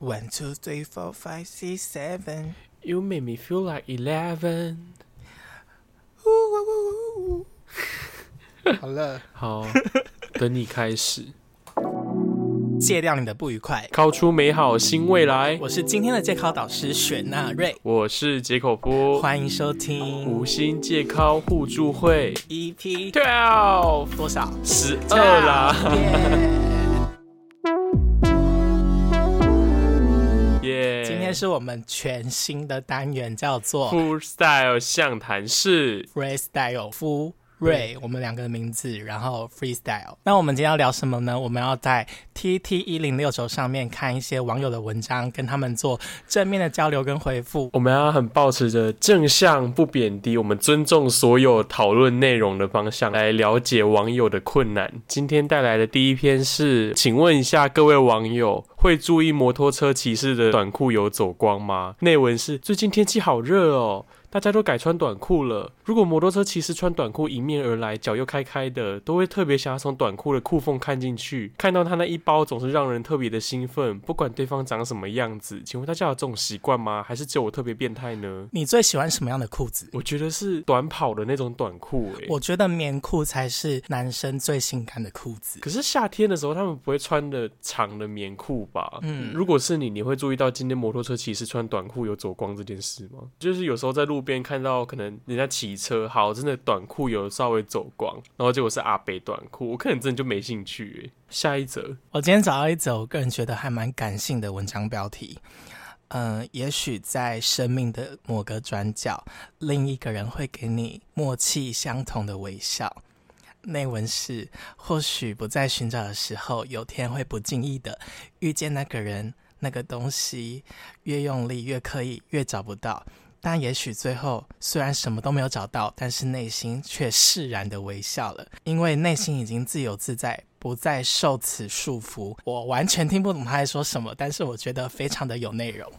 One two three four five six seven。You make me feel like eleven。好了，好，等你开始，戒掉你的不愉快。靠出美好新未来。我是今天的戒考导师雪纳瑞，我是杰口夫，欢迎收听五星戒考互助会 EP twelve 多少？十二啦，是我们全新的单元，叫做 Full Style 相谈室，Freestyle 夫瑞，我们两个的名字，然后 Freestyle。那我们今天要聊什么呢？我们要在 TT 一零六九上面看一些网友的文章，跟他们做正面的交流跟回复。我们要很保持着正向不贬低，我们尊重所有讨论内容的方向来了解网友的困难。今天带来的第一篇是，请问一下各位网友，会注意摩托车骑士的短裤有走光吗？内文是最近天气好热哦。大家都改穿短裤了。如果摩托车骑士穿短裤迎面而来，脚又开开的，都会特别想要从短裤的裤缝看进去，看到他那一包总是让人特别的兴奋。不管对方长什么样子，请问大家有这种习惯吗？还是只有我特别变态呢？你最喜欢什么样的裤子？我觉得是短跑的那种短裤、欸，我觉得棉裤才是男生最性感的裤子。可是夏天的时候，他们不会穿的长的棉裤吧？嗯如果是你，你会注意到今天摩托车骑士穿短裤有走光这件事吗？就是有时候在路边看到，可能人家骑车，好，真的短裤有稍微走光，然后结果是阿北短裤，我可能真的就没兴趣、下一则，我今天找到一则我个人觉得还蛮感性的文章标题。嗯、也许在生命的某个转角，另一个人会给你默契相同的微笑。内文是：或许不在寻找的时候，有天会不经意的遇见那个人、那个东西，越用力、越刻意、越找不到。但也许最后虽然什么都没有找到，但是内心却释然的微笑了，因为内心已经自由自在，不再受此束缚。我完全听不懂他在说什么，但是我觉得非常的有内容。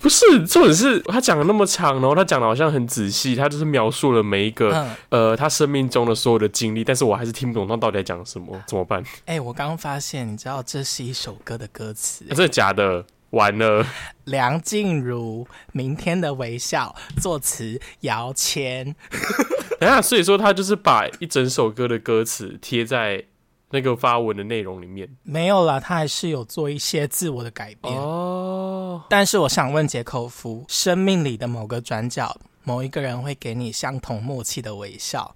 不是，重点是他讲的那么长，然后他讲的好像很仔细，他就是描述了每一个、嗯，呃他生命中的所有的经历，但是我还是听不懂他到底在讲什么，怎么办？哎、我刚刚发现，你知道这是一首歌的歌词啊、，真的假的？完了，梁静茹《明天的微笑》，作词姚谦。等下，所以说他就是把一整首歌的歌词贴在那个发文的内容里面。没有啦，他还是有做一些自我的改变。哦，但是我想问杰口夫，生命里的某个转角，某一个人会给你相同默契的微笑，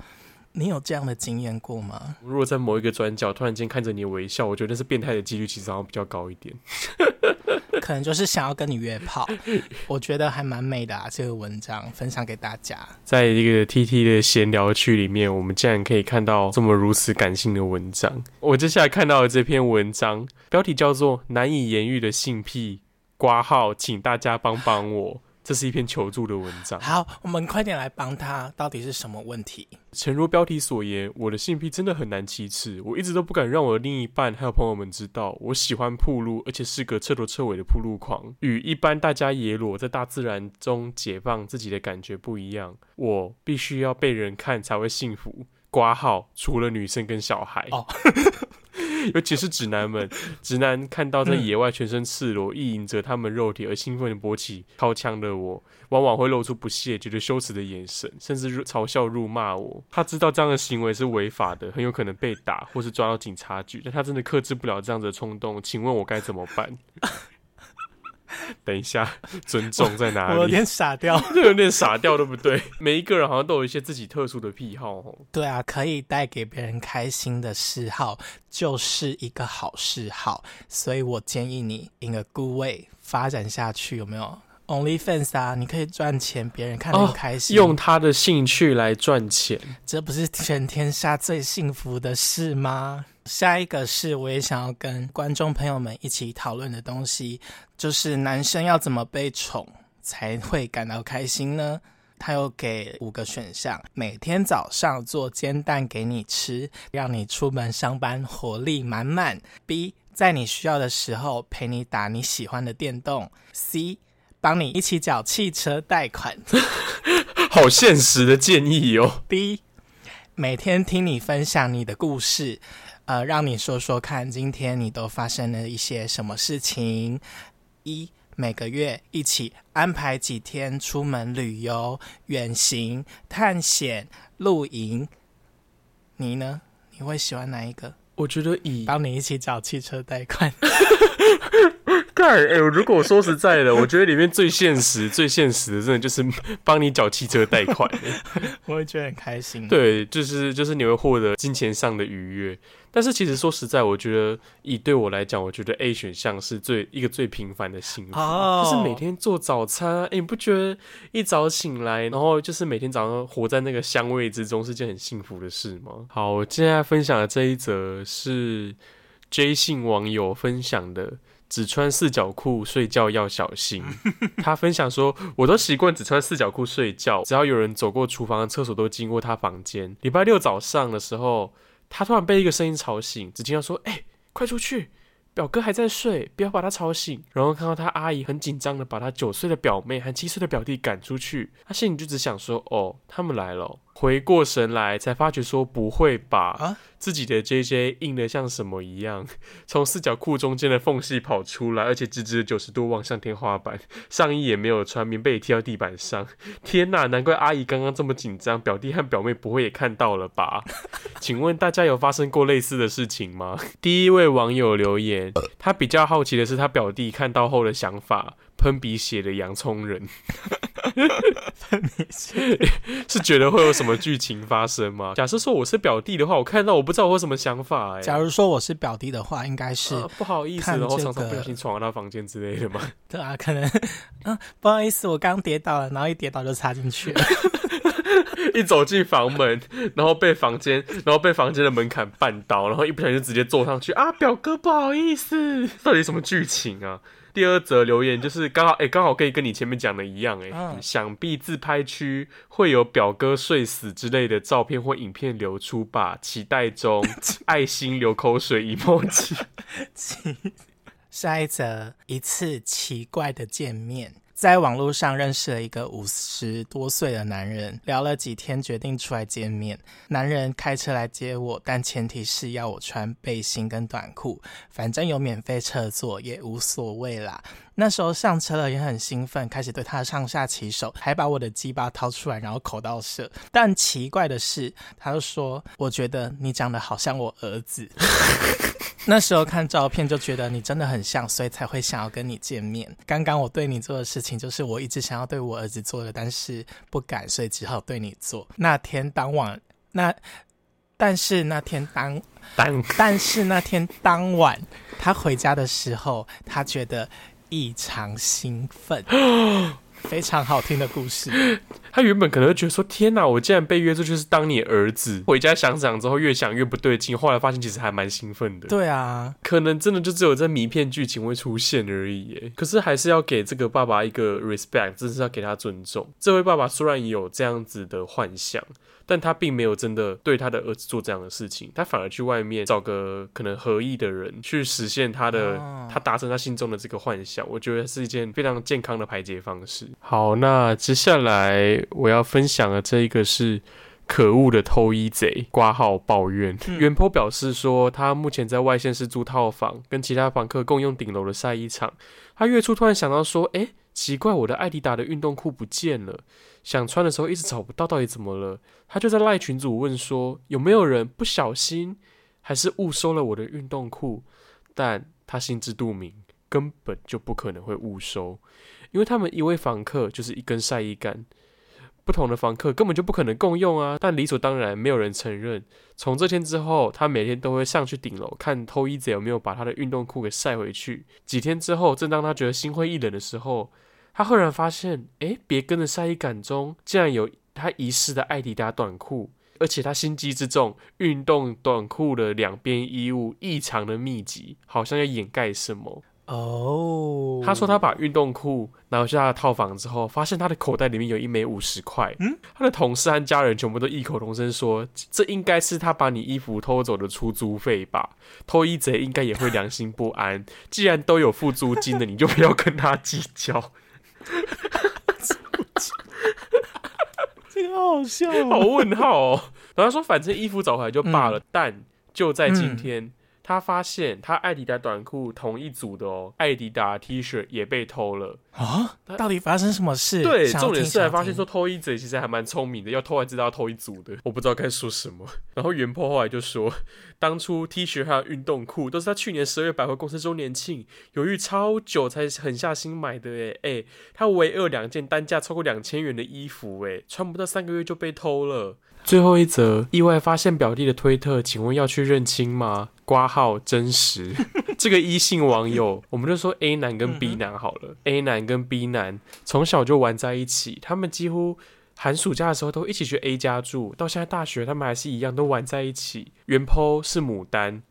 你有这样的经验过吗？如果在某一个转角突然间看着你微笑，我觉得是变态的几率其实好像比较高一点。可能就是想要跟你约炮，我觉得还蛮美的啊。这个文章分享给大家。在一个 T T 的闲聊区里面，我们竟然可以看到这么如此感性的文章。我接下来看到的这篇文章，标题叫做《难以言喻的性癖》，挂号，请大家帮帮我。这是一篇求助的文章。好，我们快点来帮他，到底是什么问题？诚如标题所言，我的性癖真的很难启齿，我一直都不敢让我的另一半还有朋友们知道，我喜欢铺路，而且是个彻头彻尾的铺路狂。与一般大家野裸在大自然中解放自己的感觉不一样，我必须要被人看才会幸福。挂号，除了女生跟小孩。哦尤其是直男们，直男看到在野外全身赤裸、意淫着他们肉体而兴奋的勃起掏枪的我，往往会露出不屑、觉得羞耻的眼神，甚至嘲笑、辱骂我。他知道这样的行为是违法的，很有可能被打或是抓到警察局，但他真的克制不了这样子的冲动。请问我该怎么办？等一下，尊重在哪里？我有点傻掉。就有点傻掉，对不对？每一个人好像都有一些自己特殊的癖好哦。对啊，可以带给别人开心的嗜好就是一个好嗜好，所以我建议你 in a good way 发展下去，有没有？OnlyFans 啊，你可以赚钱，别人看得很开心，用他的兴趣来赚钱，这不是全天下最幸福的事吗？下一个是我也想要跟观众朋友们一起讨论的东西，就是男生要怎么被宠才会感到开心呢？他又给五个选项：每天早上做煎蛋给你吃，让你出门上班活力满满；B 在你需要的时候陪你打你喜欢的电动；C 帮你一起缴汽车贷款 好现实的建议哦。；D 每天听你分享你的故事，呃，让你说说看，今天你都发生了一些什么事情？一每个月一起安排几天出门旅游、远行、探险、露营。你呢？你会喜欢哪一个？我觉得以帮你一起找汽车贷款。干哎！如果说实在的，我觉得里面最现实、最现实的，真的就是帮你缴汽车贷款。我会觉得很开心。对，就是就是你会获得金钱上的愉悦。但是其实说实在，我觉得以对我来讲，我觉得 A 选项是最一个最平凡的幸福，就是每天做早餐。哎，你不觉得一早醒来，然后就是每天早上活在那个香味之中，是件很幸福的事吗？好，我现在分享的这一则是 J 姓网友分享的。只穿四角裤睡觉要小心。他分享说：“我都习惯只穿四角裤睡觉，只要有人走过厨房、厕所，都经过他房间。礼拜六早上的时候，他突然被一个声音吵醒，只听到说：‘哎，快出去！’”表哥还在睡，不要把他吵醒。然后看到他阿姨很紧张的把他九岁的表妹和七岁的表弟赶出去，他心里就只想说：“哦，他们来了。”回过神来，才发觉说：“不会吧？自己的 J J 硬的像什么一样，从四角裤中间的缝隙跑出来，而且直直九十度望向天花板，上衣也没有穿，棉被也踢到地板上。天哪，难怪阿姨刚刚这么紧张，表弟和表妹不会也看到了吧？请问大家有发生过类似的事情吗？”第一位网友留言。他比较好奇的是，他表弟看到后的想法。喷鼻血的洋葱人，喷鼻血 是觉得会有什么剧情发生吗？假设说我是表弟的话，我看到我不知道我有什么想法哎。假如说我是表弟的话，应该是不好意思，然后常常不小心闯到他房间之类的吗？对啊，可能啊，不好意思，我刚跌倒了，然后一跌倒就插进去了。一走进房门，然后被房间，然后被房间的门槛绊倒，然后一不小心直接坐上去啊！表哥不好意思，到底什么剧情啊？第二则留言就是刚好哎，刚好可以跟你前面讲的一样哎，想必自拍区会有表哥睡死之类的照片或影片流出吧？期待中，爱心流口水 emoji。下一则，一次奇怪的见面。在网络上认识了一个五十多岁的男人，聊了几天，决定出来见面。男人开车来接我，但前提是要我穿背心跟短裤，反正有免费车坐也无所谓啦。那时候上车了也很兴奋，开始对他上下其手，还把我的鸡巴掏出来，然后口到射。但奇怪的是，他就说：“我觉得你长得好像我儿子。”那时候看照片就觉得你真的很像，所以才会想要跟你见面。刚刚我对你做的事情，就是我一直想要对我儿子做的，但是不敢，所以只好对你做。那天当晚，那但是那天当当但是那天当晚，他回家的时候，他觉得异常兴奋。非常好听的故事。他原本可能会觉得说：“天哪，我竟然被约出去是当你儿子。”回家想想之后，越想越不对劲。后来发现其实还蛮兴奋的。对啊，可能真的就只有在迷片剧情会出现而已。可是还是要给这个爸爸一个 respect，真是要给他尊重。这位爸爸虽然有这样子的幻想。但他并没有真的对他的儿子做这样的事情，他反而去外面找个可能合意的人去实现他的，他达成他心中的这个幻想。我觉得是一件非常健康的排解方式。好，那接下来我要分享的这一个是可恶的偷衣贼挂号抱怨。袁坡表示说，他目前在外县市租套房，跟其他房客共用顶楼的晒衣场。他月初突然想到说，哎。奇怪，我的艾迪达的运动裤不见了，想穿的时候一直找不到，到底怎么了？他就在赖群主问说，有没有人不小心还是误收了我的运动裤？但他心知肚明，根本就不可能会误收，因为他们一位房客就是一根晒衣杆。不同的房客根本就不可能共用啊！但理所当然，没有人承认。从这天之后，他每天都会上去顶楼看偷衣贼有没有把他的运动裤给晒回去。几天之后，正当他觉得心灰意冷的时候，他赫然发现，哎，别根的晒衣杆中竟然有他遗失的艾迪达短裤，而且他心机之重，运动短裤的两边衣物异常的密集，好像要掩盖什么。哦，他说他把运动裤拿回去他的套房之后，发现他的口袋里面有一枚五十块。嗯，他的同事和家人全部都异口同声说，这应该是他把你衣服偷走的出租费吧？偷衣贼应该也会良心不安，既然都有付租金的，你就不要跟他计较。这个好笑，哦好问号哦。然后他说，反正衣服找回来就罢了，但。就在今天。他发现他艾迪达短裤同一组的哦，艾迪达 T 恤也被偷了。啊！到底发生什么事？对，重点是还发现说偷衣贼其实还蛮聪明的，要偷还知道要偷一组的，我不知道该说什么。然后元破后来就说，当初 T 恤还有运动裤都是他去年十二月百货公司周年庆犹豫超久才狠下心买的，诶诶，他唯二两件单价超过两千元的衣服，诶，穿不到三个月就被偷了。最后一则意外发现表弟的推特，请问要去认亲吗？挂号真实，这个一姓网友，我们就说 A 男跟 B 男好了。A 男跟 B 男从小就玩在一起，他们几乎寒暑假的时候都一起去 A 家住，到现在大学他们还是一样都玩在一起。原 po 是牡丹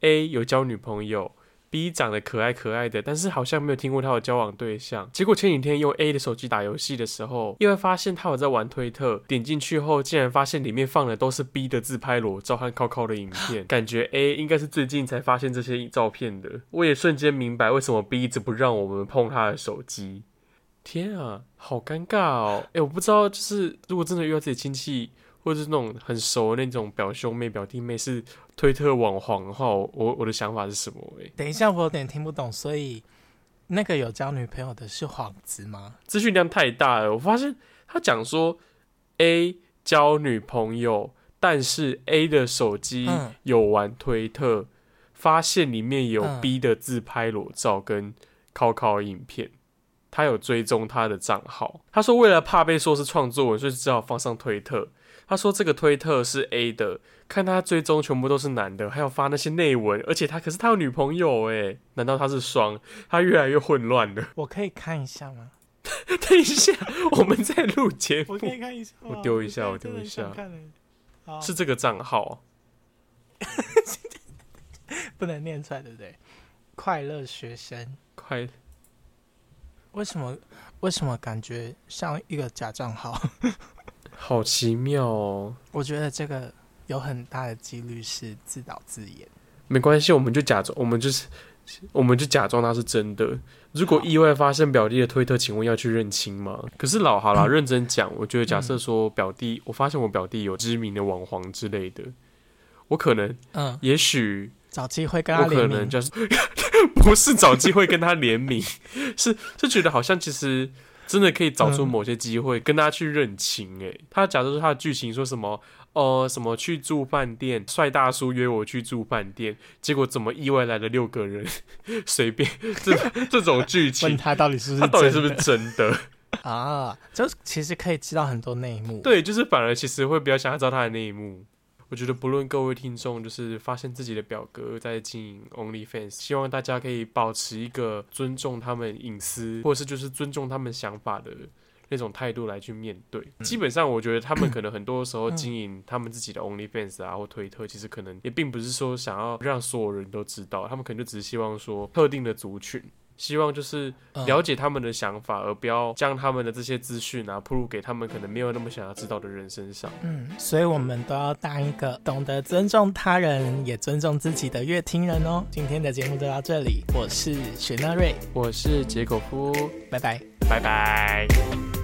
，A 有交女朋友。B 长得可爱可爱的，但是好像没有听过他有交往对象。结果前几天用 A 的手机打游戏的时候，意外发现他有在玩推特。点进去后，竟然发现里面放的都是 B 的自拍裸照和靠靠的影片。感觉 A 应该是最近才发现这些照片的。我也瞬间明白为什么 B 一直不让我们碰他的手机。天啊，好尴尬哦！哎，我不知道，就是如果真的遇到自己亲戚。或者是那种很熟的那种表兄妹、表弟妹是推特网红的话，我我的想法是什么？哎，等一下，我有点听不懂。所以那个有交女朋友的是幌子吗？资讯量太大了。我发现他讲说 A 交女朋友，但是 A 的手机有玩推特，发现里面有 B 的自拍裸照跟考考影片，他有追踪他的账号。他说为了怕被说是创作文，所以只好放上推特。他说这个推特是 A 的，看他追踪全部都是男的，还有发那些内文，而且他可是他有女朋友哎，难道他是双？他越来越混乱了。我可以看一下吗？等一下，我们在录节目。我可以看一下。我丢一下，我丢一下。是这个账号。不能念出来，对不对？快乐学生。快。为什么？为什么感觉像一个假账号？好奇妙哦！我觉得这个有很大的几率是自导自演。没关系，我们就假装，我们就是，我们就假装它是真的。如果意外发现表弟的推特，请问要去认亲吗？可是老好啦，认真讲，我觉得假设说表弟，我发现我表弟有知名的网黄之类的，我可能，嗯，也许找机会跟他联名，就是 不是找机会跟他联名，是是觉得好像其实。真的可以找出某些机会跟他去认亲哎，他假设说他的剧情说什么，呃，什么去住饭店，帅大叔约我去住饭店，结果怎么意外来了六个人，随便这这种剧情，问他到底是不是他到底是不是真的？啊？就其实可以知道很多内幕，对，就是反而其实会比较想要知道他的内幕。我觉得不论各位听众，就是发现自己的表哥在经营 OnlyFans，希望大家可以保持一个尊重他们隐私，或者是就是尊重他们想法的那种态度来去面对。基本上，我觉得他们 可能很多时候经营他们自己的 OnlyFans 啊，或推特，其实可能也并不是说想要让所有人都知道，他们可能就只是希望说特定的族群。希望就是了解他们的想法，而不要将他们的这些资讯啊铺露给他们可能没有那么想要知道的人身上。嗯，所以我们都要当一个懂得尊重他人，也尊重自己的乐听人哦。今天的节目就到这里，我是雪纳瑞，我是杰果夫，拜拜，拜拜。